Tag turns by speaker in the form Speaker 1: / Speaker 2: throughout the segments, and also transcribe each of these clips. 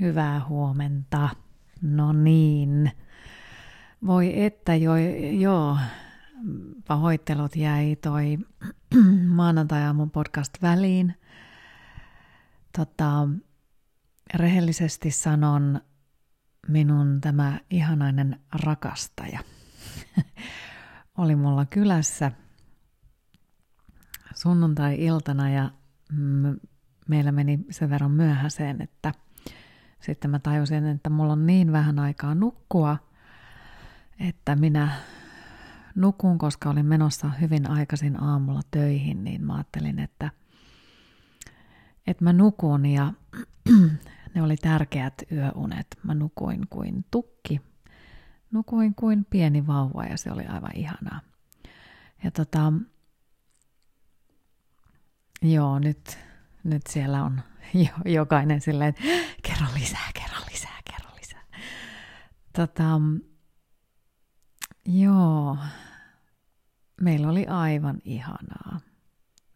Speaker 1: Hyvää huomenta. No niin. Voi että jo, joo, pahoittelut jäi toi maanantai mun podcast väliin. Tota, rehellisesti sanon minun tämä ihanainen rakastaja. Oli mulla kylässä sunnuntai-iltana ja meillä meni sen verran myöhäiseen, että sitten mä tajusin, että mulla on niin vähän aikaa nukkua, että minä nukun, koska olin menossa hyvin aikaisin aamulla töihin, niin mä ajattelin, että, että mä nukun ja ne oli tärkeät yöunet. Mä nukuin kuin tukki, nukuin kuin pieni vauva ja se oli aivan ihanaa. Ja tota, joo, nyt nyt siellä on jokainen silleen, että kerro lisää, kerro lisää, kerro lisää. Tota, joo, meillä oli aivan ihanaa.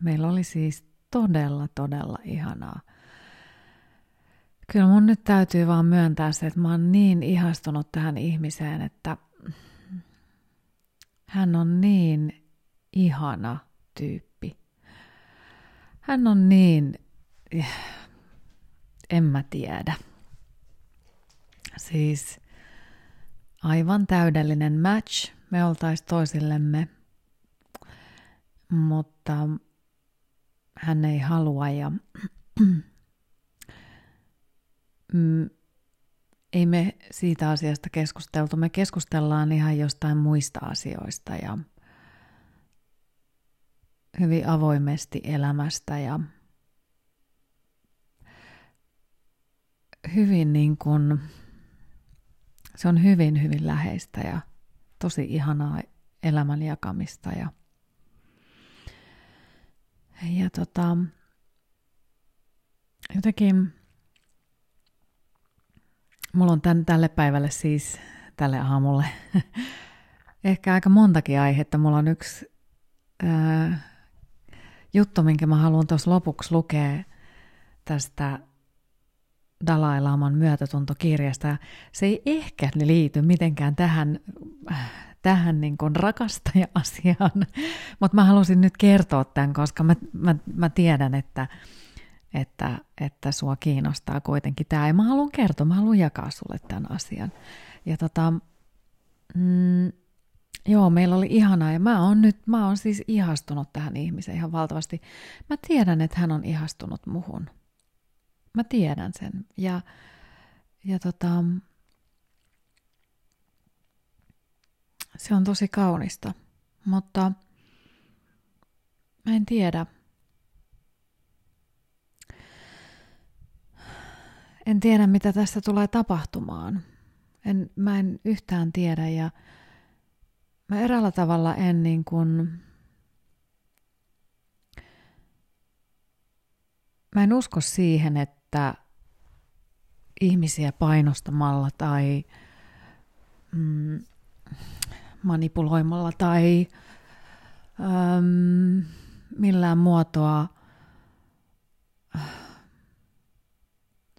Speaker 1: Meillä oli siis todella, todella ihanaa. Kyllä mun nyt täytyy vaan myöntää se, että mä oon niin ihastunut tähän ihmiseen, että hän on niin ihana tyyppi hän on niin, en mä tiedä. Siis aivan täydellinen match. Me oltais toisillemme, mutta hän ei halua ja mm, ei me siitä asiasta keskusteltu. Me keskustellaan ihan jostain muista asioista ja hyvin avoimesti elämästä ja hyvin niin kuin, se on hyvin hyvin läheistä ja tosi ihanaa elämän jakamista ja, ja tota, jotenkin mulla on tän, tälle päivälle siis, tälle aamulle, ehkä aika montakin aihetta. Mulla on yksi ää, juttu, minkä mä haluan tuossa lopuksi lukea tästä Dalai Laman myötätuntokirjasta. Se ei ehkä liity mitenkään tähän, tähän niin kuin rakastaja-asiaan, mutta mä halusin nyt kertoa tämän, koska mä, mä, mä tiedän, että, että, että sua kiinnostaa kuitenkin tämä. Ja mä haluan kertoa, mä haluan jakaa sulle tämän asian. Ja tota, mm, Joo, meillä oli ihanaa ja mä oon nyt, mä oon siis ihastunut tähän ihmiseen ihan valtavasti. Mä tiedän, että hän on ihastunut muhun. Mä tiedän sen. Ja, ja tota, se on tosi kaunista, mutta mä en tiedä. En tiedä, mitä tästä tulee tapahtumaan. En, mä en yhtään tiedä ja mä eräällä tavalla en niin kuin, mä en usko siihen, että ihmisiä painostamalla tai mm, manipuloimalla tai äm, millään muotoa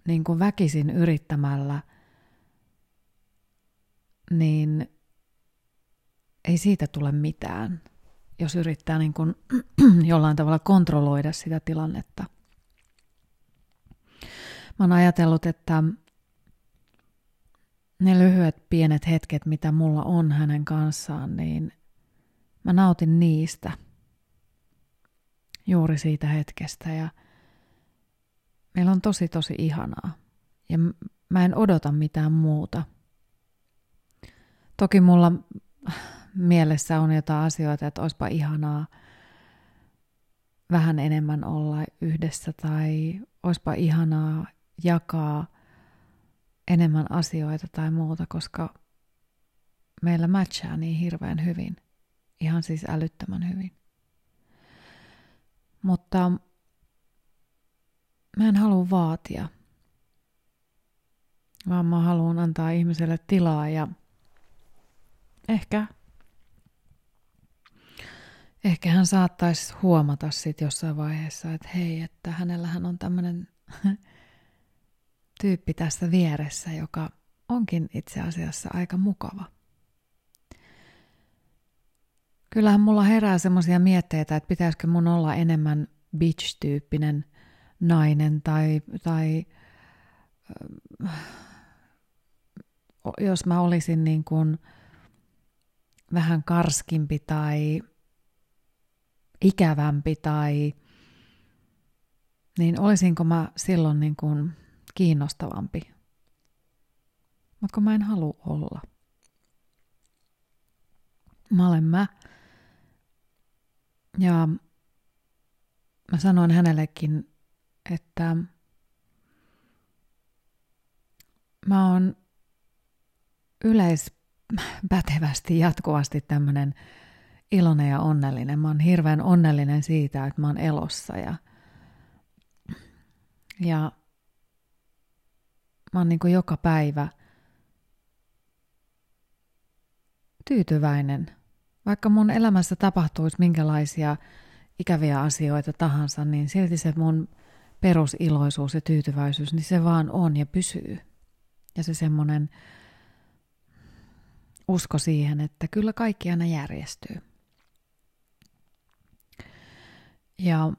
Speaker 1: niin kuin väkisin yrittämällä, niin ei siitä tule mitään, jos yrittää niin kuin jollain tavalla kontrolloida sitä tilannetta. Mä oon ajatellut, että ne lyhyet pienet hetket, mitä mulla on hänen kanssaan, niin mä nautin niistä juuri siitä hetkestä ja meillä on tosi tosi ihanaa ja mä en odota mitään muuta. Toki mulla mielessä on jotain asioita, että olisipa ihanaa vähän enemmän olla yhdessä tai olisipa ihanaa jakaa enemmän asioita tai muuta, koska meillä matchaa niin hirveän hyvin. Ihan siis älyttömän hyvin. Mutta mä en halua vaatia, vaan mä haluan antaa ihmiselle tilaa ja ehkä Ehkä hän saattaisi huomata sitten jossain vaiheessa, että hei, että hänellähän on tämmöinen tyyppi tässä vieressä, joka onkin itse asiassa aika mukava. Kyllähän mulla herää semmoisia mietteitä, että pitäisikö mun olla enemmän bitch-tyyppinen nainen tai, tai jos mä olisin niin kuin vähän karskimpi tai ikävämpi tai niin olisinko mä silloin niin kuin kiinnostavampi. Mutta kun mä en halua olla. Mä olen mä. Ja mä sanoin hänellekin, että mä oon yleispätevästi jatkuvasti tämmöinen iloinen ja onnellinen. Mä oon hirveän onnellinen siitä, että mä oon elossa ja, ja mä oon niin kuin joka päivä tyytyväinen. Vaikka mun elämässä tapahtuisi minkälaisia ikäviä asioita tahansa, niin silti se mun perusiloisuus ja tyytyväisyys, niin se vaan on ja pysyy. Ja se semmoinen usko siihen, että kyllä kaikki aina järjestyy. Ja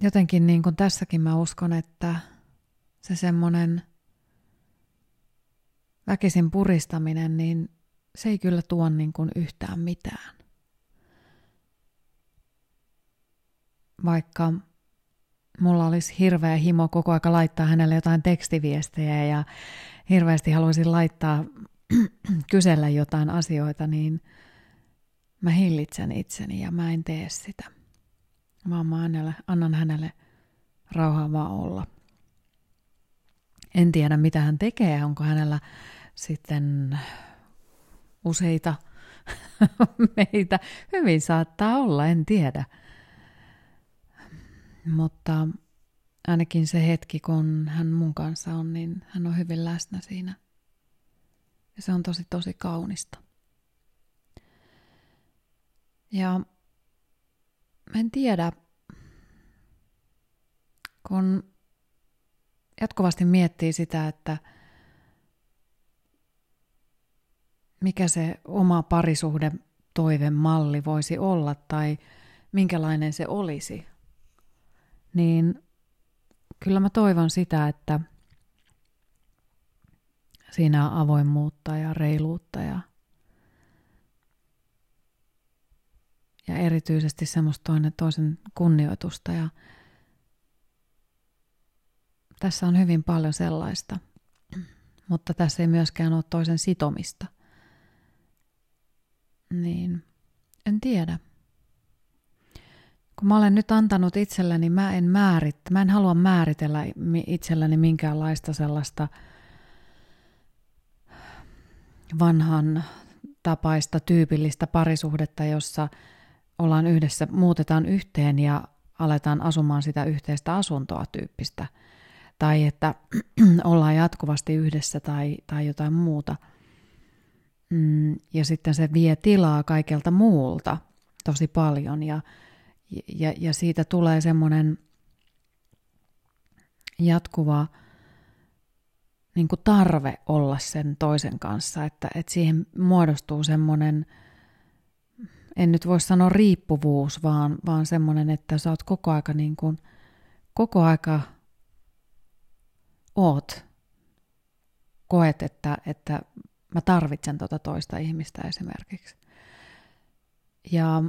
Speaker 1: jotenkin niin kuin tässäkin mä uskon, että se semmoinen väkisin puristaminen, niin se ei kyllä tuo niin kuin yhtään mitään. Vaikka mulla olisi hirveä himo koko aika laittaa hänelle jotain tekstiviestejä ja hirveästi haluaisin laittaa kysellä jotain asioita, niin mä hillitsen itseni ja mä en tee sitä. Vaan mä hänelle, annan hänelle rauhaa vaan olla. En tiedä, mitä hän tekee. Onko hänellä sitten useita meitä? Hyvin saattaa olla, en tiedä. Mutta ainakin se hetki, kun hän mun kanssa on, niin hän on hyvin läsnä siinä. Ja se on tosi, tosi kaunista. Ja en tiedä, kun jatkuvasti miettii sitä, että mikä se oma parisuhde toivemalli voisi olla tai minkälainen se olisi, niin kyllä mä toivon sitä, että siinä on avoimuutta ja reiluutta ja, ja erityisesti semmoista toinen toisen kunnioitusta. Ja tässä on hyvin paljon sellaista, mutta tässä ei myöskään ole toisen sitomista. Niin, en tiedä kun mä olen nyt antanut itselleni, mä en määrit, mä en halua määritellä itselleni minkäänlaista sellaista vanhan tapaista tyypillistä parisuhdetta, jossa ollaan yhdessä, muutetaan yhteen ja aletaan asumaan sitä yhteistä asuntoa tyyppistä. Tai että ollaan jatkuvasti yhdessä tai, tai jotain muuta. Mm, ja sitten se vie tilaa kaikelta muulta tosi paljon ja ja, ja siitä tulee semmoinen jatkuva niin kuin tarve olla sen toisen kanssa, että, että siihen muodostuu semmoinen, en nyt voi sanoa riippuvuus, vaan, vaan semmoinen, että sä oot koko aika niin kuin, koko aika oot, koet, että, että mä tarvitsen tota toista ihmistä esimerkiksi. Ja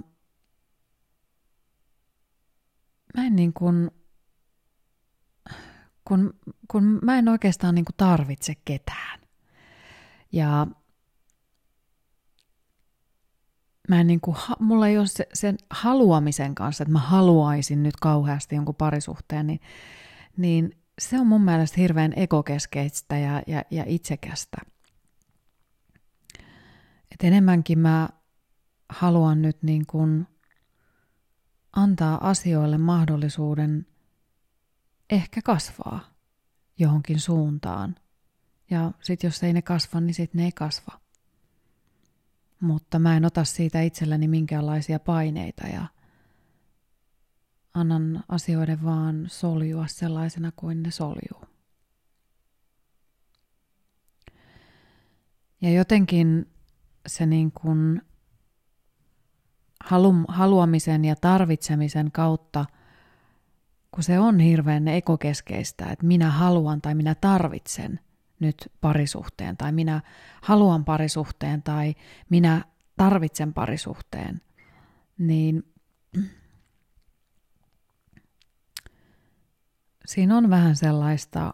Speaker 1: mä en niin kuin, kun, kun mä en oikeastaan niin kuin tarvitse ketään. Ja mä en niin kuin, mulla ei ole se, sen haluamisen kanssa, että mä haluaisin nyt kauheasti jonkun parisuhteen, niin, niin se on mun mielestä hirveän ekokeskeistä ja, ja, ja itsekästä. Et enemmänkin mä haluan nyt niin kuin antaa asioille mahdollisuuden ehkä kasvaa johonkin suuntaan. Ja sitten jos ei ne kasva, niin sitten ne ei kasva. Mutta mä en ota siitä itselläni minkäänlaisia paineita ja annan asioiden vaan soljua sellaisena kuin ne soljuu. Ja jotenkin se niin kuin halu, haluamisen ja tarvitsemisen kautta, kun se on hirveän ekokeskeistä, että minä haluan tai minä tarvitsen nyt parisuhteen tai minä haluan parisuhteen tai minä tarvitsen parisuhteen, niin siinä on vähän sellaista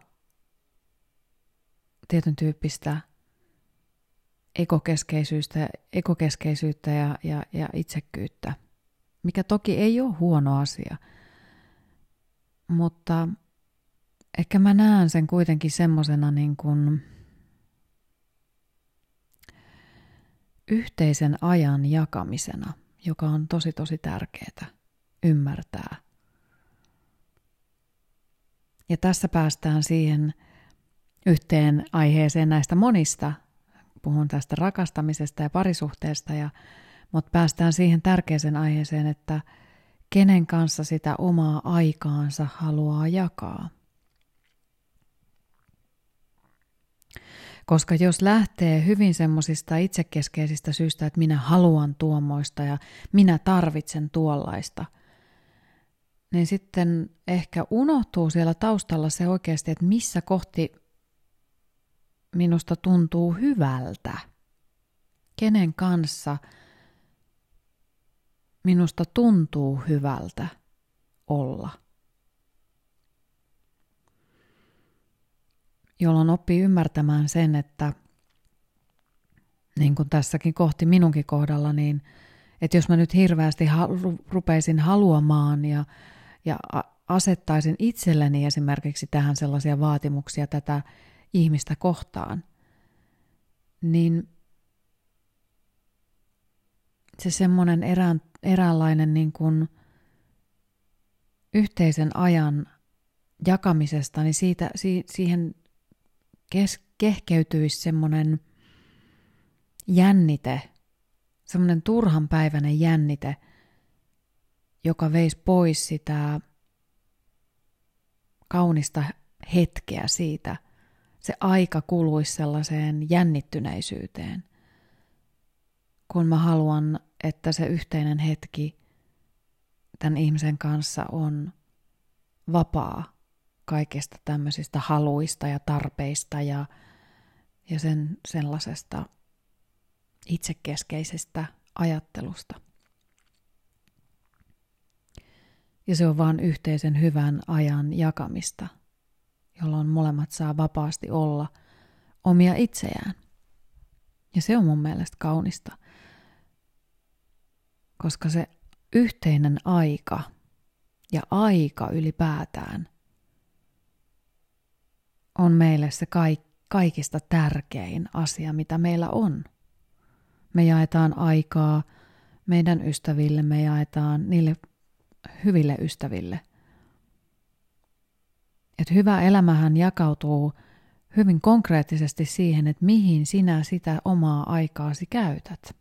Speaker 1: tietyn tyyppistä ekokeskeisyyttä, ekokeskeisyyttä ja, ja, ja itsekkyyttä, mikä toki ei ole huono asia. Mutta ehkä mä näen sen kuitenkin semmoisena niin kuin yhteisen ajan jakamisena, joka on tosi tosi tärkeää ymmärtää. Ja tässä päästään siihen yhteen aiheeseen näistä monista puhun tästä rakastamisesta ja parisuhteesta, ja, mutta päästään siihen tärkeäseen aiheeseen, että kenen kanssa sitä omaa aikaansa haluaa jakaa. Koska jos lähtee hyvin semmoisista itsekeskeisistä syistä, että minä haluan tuommoista ja minä tarvitsen tuollaista, niin sitten ehkä unohtuu siellä taustalla se oikeasti, että missä kohti minusta tuntuu hyvältä? Kenen kanssa minusta tuntuu hyvältä olla? Jolloin oppii ymmärtämään sen, että niin kuin tässäkin kohti minunkin kohdalla, niin että jos mä nyt hirveästi ha- rupeisin haluamaan ja, ja asettaisin itselleni esimerkiksi tähän sellaisia vaatimuksia tätä ihmistä kohtaan, niin se semmoinen erään, eräänlainen niin kuin yhteisen ajan jakamisesta, niin siitä, si, siihen kes, kehkeytyisi semmoinen jännite, semmoinen turhanpäiväinen jännite, joka veisi pois sitä kaunista hetkeä siitä – se aika kuluisi sellaiseen jännittyneisyyteen, kun mä haluan, että se yhteinen hetki tämän ihmisen kanssa on vapaa kaikista tämmöisistä haluista ja tarpeista ja, ja sen sellaisesta itsekeskeisestä ajattelusta. Ja se on vain yhteisen hyvän ajan jakamista – jolloin molemmat saa vapaasti olla omia itseään. Ja se on mun mielestä kaunista, koska se yhteinen aika ja aika ylipäätään on meille se kaikista tärkein asia, mitä meillä on. Me jaetaan aikaa meidän ystäville, me jaetaan niille hyville ystäville – että hyvä elämähän jakautuu hyvin konkreettisesti siihen, että mihin sinä sitä omaa aikaasi käytät.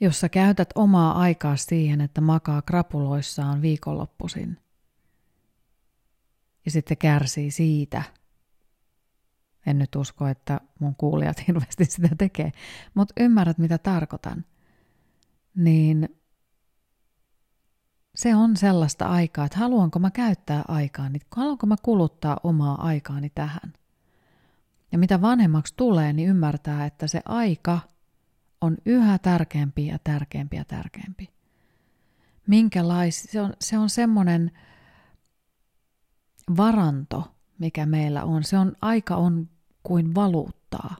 Speaker 1: Jos sä käytät omaa aikaa siihen, että makaa krapuloissaan viikonloppuisin ja sitten kärsii siitä, en nyt usko, että mun kuulijat hirveästi sitä tekee, mutta ymmärrät mitä tarkoitan, niin se on sellaista aikaa, että haluanko mä käyttää aikaani, haluanko mä kuluttaa omaa aikaani tähän. Ja mitä vanhemmaksi tulee, niin ymmärtää, että se aika on yhä tärkeämpi ja tärkeämpi ja tärkeämpi. Minkälais, se on, se on semmoinen varanto, mikä meillä on. Se on, aika on kuin valuuttaa.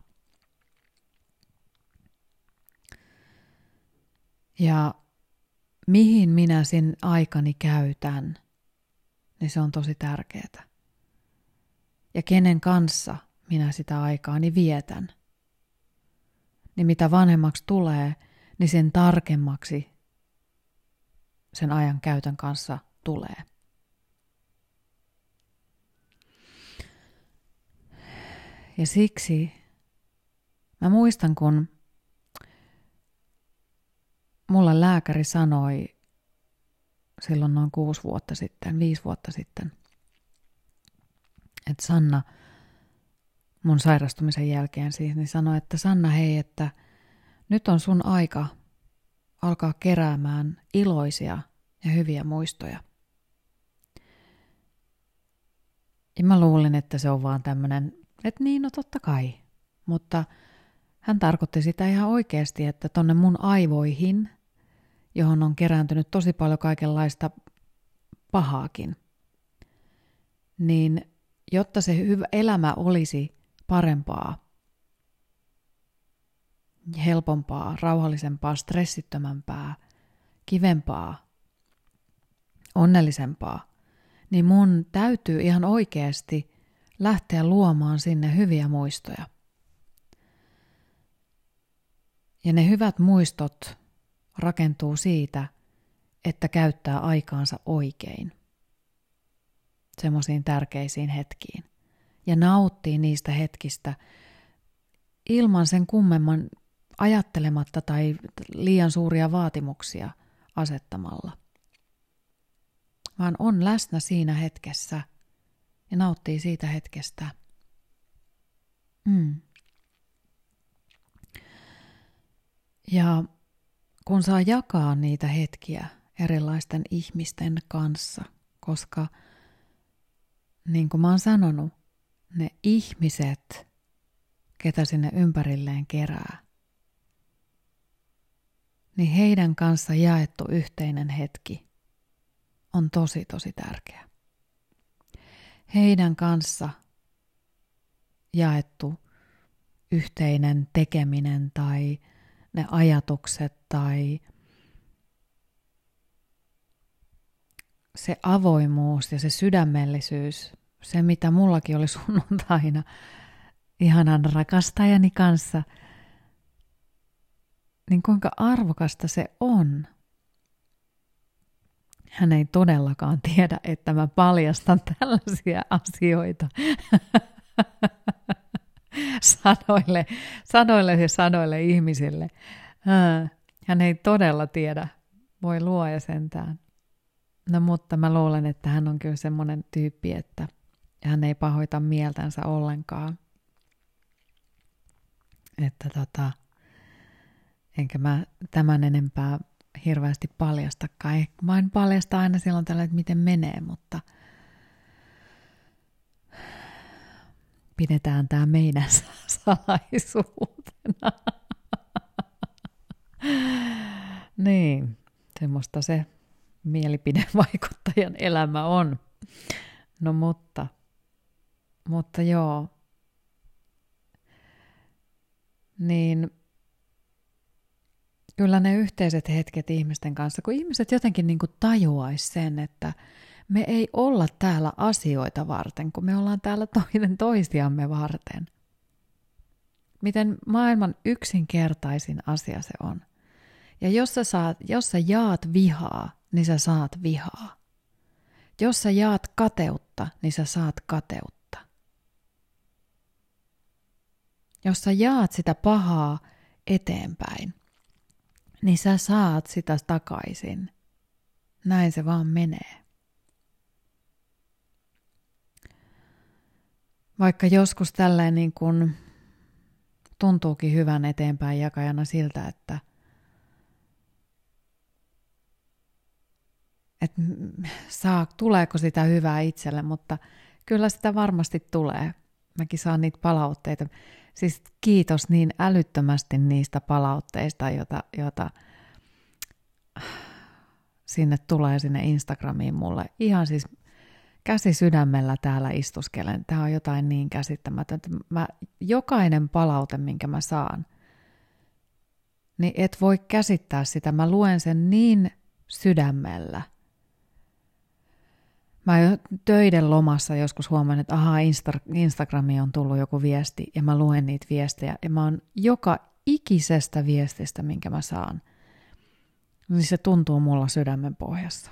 Speaker 1: Ja mihin minä sen aikani käytän, niin se on tosi tärkeää. Ja kenen kanssa minä sitä aikaani vietän. Niin mitä vanhemmaksi tulee, niin sen tarkemmaksi sen ajan käytön kanssa tulee. Ja siksi mä muistan, kun mulla lääkäri sanoi silloin noin kuusi vuotta sitten, viisi vuotta sitten. Että Sanna mun sairastumisen jälkeen siis, niin sanoi, että Sanna hei, että nyt on sun aika alkaa keräämään iloisia ja hyviä muistoja. Ja mä luulin, että se on vaan tämmönen, että niin, no totta kai. Mutta hän tarkoitti sitä ihan oikeasti, että tonne mun aivoihin, johon on kerääntynyt tosi paljon kaikenlaista pahaakin, niin jotta se hyvä elämä olisi parempaa, helpompaa, rauhallisempaa, stressittömämpää, kivempaa, onnellisempaa, niin mun täytyy ihan oikeasti lähteä luomaan sinne hyviä muistoja. Ja ne hyvät muistot rakentuu siitä, että käyttää aikaansa oikein. Semmoisiin tärkeisiin hetkiin. Ja nauttii niistä hetkistä ilman sen kummemman ajattelematta tai liian suuria vaatimuksia asettamalla. Vaan on läsnä siinä hetkessä ja nauttii siitä hetkestä. Mm. Ja kun saa jakaa niitä hetkiä erilaisten ihmisten kanssa, koska niin kuin mä oon sanonut, ne ihmiset, ketä sinne ympärilleen kerää, niin heidän kanssa jaettu yhteinen hetki on tosi tosi tärkeä. Heidän kanssa jaettu yhteinen tekeminen tai ne ajatukset tai se avoimuus ja se sydämellisyys, se mitä mullakin oli sunnuntaina ihanan rakastajani kanssa, niin kuinka arvokasta se on. Hän ei todellakaan tiedä, että mä paljastan tällaisia asioita. sadoille, sadoille ja sadoille ihmisille. Hän ei todella tiedä, voi luoja sentään. No mutta mä luulen, että hän on kyllä semmoinen tyyppi, että hän ei pahoita mieltänsä ollenkaan. Että tota, enkä mä tämän enempää hirveästi paljastakaan. Vain paljasta aina silloin tällä, että miten menee, mutta – pidetään tämä meidän salaisuutena. niin, semmoista se mielipidevaikuttajan elämä on. No mutta, mutta joo, niin kyllä ne yhteiset hetket ihmisten kanssa, kun ihmiset jotenkin niin kuin tajuaisi sen, että me ei olla täällä asioita varten, kun me ollaan täällä toinen toisiamme varten. Miten maailman yksinkertaisin asia se on. Ja jos sä, saat, jos sä jaat vihaa, niin sä saat vihaa. Jos sä jaat kateutta, niin sä saat kateutta. Jos sä jaat sitä pahaa eteenpäin, niin sä saat sitä takaisin. Näin se vaan menee. Vaikka joskus tälleen niin kuin tuntuukin hyvän eteenpäin jakajana siltä, että, että saa, tuleeko sitä hyvää itselle, mutta kyllä sitä varmasti tulee. Mäkin saan niitä palautteita. Siis kiitos niin älyttömästi niistä palautteista, joita, joita sinne tulee sinne Instagramiin mulle. Ihan siis käsi sydämellä täällä istuskelen. Tämä on jotain niin käsittämätöntä. Mä, jokainen palaute, minkä mä saan, niin et voi käsittää sitä. Mä luen sen niin sydämellä. Mä töiden lomassa joskus huomaan, että ahaa, Insta- Instagramiin on tullut joku viesti ja mä luen niitä viestejä. Ja mä oon joka ikisestä viestistä, minkä mä saan, niin se tuntuu mulla sydämen pohjassa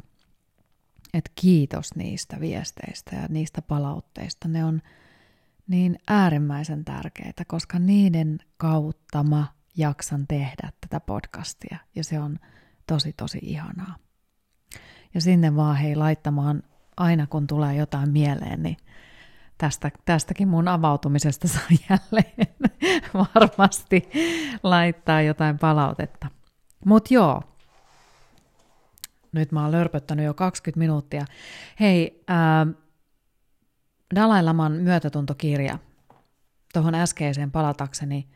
Speaker 1: että kiitos niistä viesteistä ja niistä palautteista. Ne on niin äärimmäisen tärkeitä, koska niiden kautta mä jaksan tehdä tätä podcastia ja se on tosi tosi ihanaa. Ja sinne vaan hei laittamaan aina kun tulee jotain mieleen, niin tästä, tästäkin mun avautumisesta saa jälleen varmasti laittaa jotain palautetta. Mutta joo, nyt mä oon lörpöttänyt jo 20 minuuttia. Hei, ää, Dalai Laman myötätuntokirja, tuohon äskeiseen palatakseni,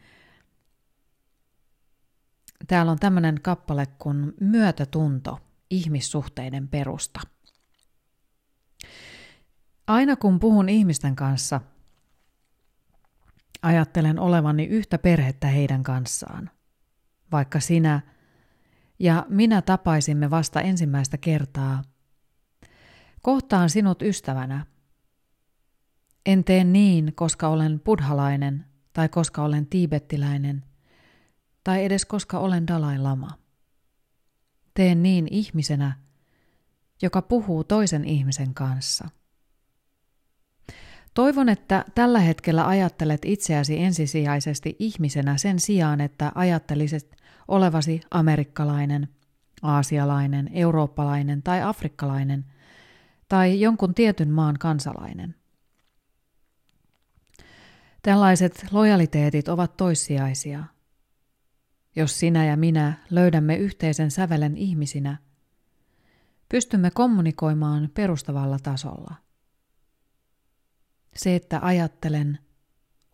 Speaker 1: täällä on tämmöinen kappale kuin Myötätunto, ihmissuhteiden perusta. Aina kun puhun ihmisten kanssa, ajattelen olevani yhtä perhettä heidän kanssaan. Vaikka sinä ja minä tapaisimme vasta ensimmäistä kertaa. Kohtaan sinut ystävänä. En tee niin, koska olen buddhalainen tai koska olen tiibettiläinen tai edes koska olen Dalai Lama. Teen niin ihmisenä, joka puhuu toisen ihmisen kanssa. Toivon, että tällä hetkellä ajattelet itseäsi ensisijaisesti ihmisenä sen sijaan, että ajattelisit olevasi amerikkalainen, aasialainen, eurooppalainen tai afrikkalainen tai jonkun tietyn maan kansalainen. Tällaiset lojaliteetit ovat toissijaisia. Jos sinä ja minä löydämme yhteisen sävelen ihmisinä, pystymme kommunikoimaan perustavalla tasolla. Se, että ajattelen,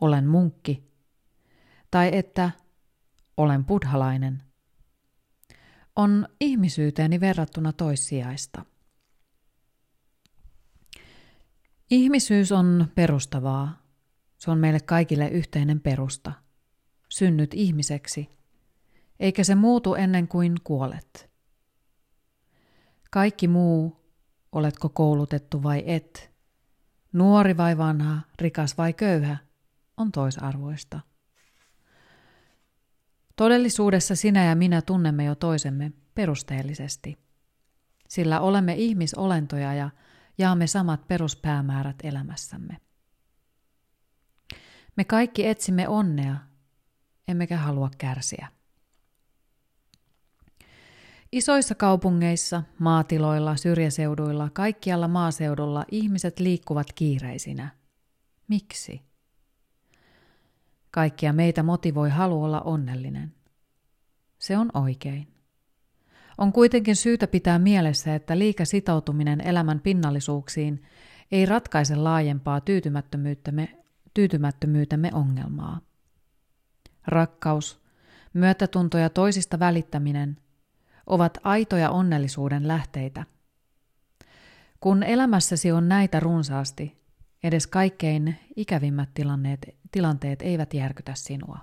Speaker 1: olen munkki, tai että olen buddhalainen, on ihmisyyteeni verrattuna toissijaista. Ihmisyys on perustavaa. Se on meille kaikille yhteinen perusta. Synnyt ihmiseksi, eikä se muutu ennen kuin kuolet. Kaikki muu, oletko koulutettu vai et, nuori vai vanha, rikas vai köyhä, on toisarvoista. Todellisuudessa sinä ja minä tunnemme jo toisemme perusteellisesti, sillä olemme ihmisolentoja ja jaamme samat peruspäämäärät elämässämme. Me kaikki etsimme onnea, emmekä halua kärsiä. Isoissa kaupungeissa, maatiloilla, syrjäseuduilla, kaikkialla maaseudulla ihmiset liikkuvat kiireisinä. Miksi? Kaikkia meitä motivoi halu olla onnellinen. Se on oikein. On kuitenkin syytä pitää mielessä, että liika sitoutuminen elämän pinnallisuuksiin ei ratkaise laajempaa tyytymättömyyttämme, tyytymättömyytemme ongelmaa. Rakkaus, myötätunto ja toisista välittäminen ovat aitoja onnellisuuden lähteitä. Kun elämässäsi on näitä runsaasti, edes kaikkein ikävimmät tilanteet, tilanteet eivät järkytä sinua.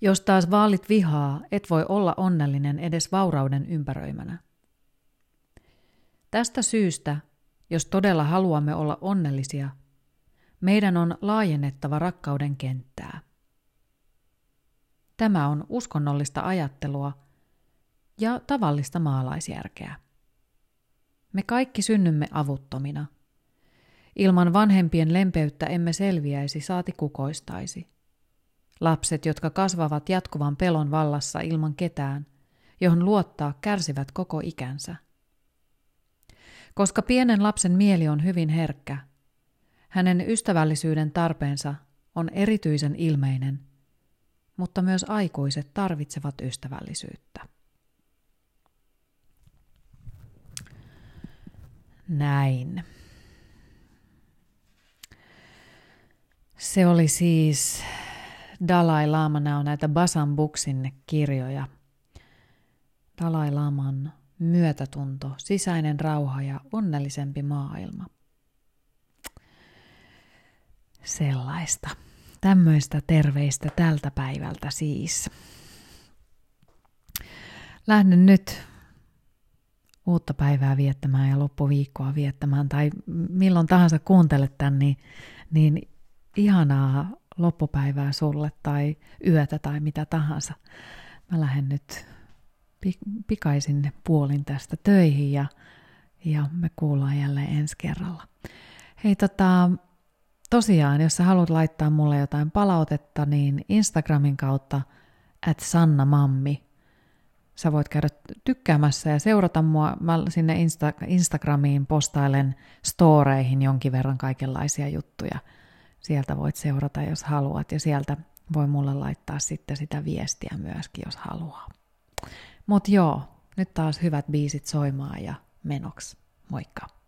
Speaker 1: Jos taas vaalit vihaa, et voi olla onnellinen edes vaurauden ympäröimänä. Tästä syystä, jos todella haluamme olla onnellisia, meidän on laajennettava rakkauden kenttää. Tämä on uskonnollista ajattelua ja tavallista maalaisjärkeä. Me kaikki synnymme avuttomina. Ilman vanhempien lempeyttä emme selviäisi saati kukoistaisi. Lapset, jotka kasvavat jatkuvan pelon vallassa ilman ketään, johon luottaa, kärsivät koko ikänsä. Koska pienen lapsen mieli on hyvin herkkä, hänen ystävällisyyden tarpeensa on erityisen ilmeinen, mutta myös aikuiset tarvitsevat ystävällisyyttä. Näin. Se oli siis Dalai Lama, nämä on näitä Basan Buksin kirjoja. Dalai Laman myötätunto, sisäinen rauha ja onnellisempi maailma. Sellaista. Tämmöistä terveistä tältä päivältä siis. Lähden nyt uutta päivää viettämään ja loppuviikkoa viettämään tai milloin tahansa kuuntelet tämän, niin, niin ihanaa loppupäivää sulle tai yötä tai mitä tahansa. Mä lähden nyt pikaisin puolin tästä töihin ja, ja me kuullaan jälleen ensi kerralla. Hei tota, tosiaan, jos sä haluat laittaa mulle jotain palautetta, niin Instagramin kautta at Sanna Mammi sä voit käydä tykkäämässä ja seurata mua. Mä sinne Insta- Instagramiin postailen storeihin jonkin verran kaikenlaisia juttuja. Sieltä voit seurata, jos haluat, ja sieltä voi mulle laittaa sitten sitä viestiä myöskin, jos haluaa. Mutta joo, nyt taas hyvät biisit soimaan ja menoks. Moikka!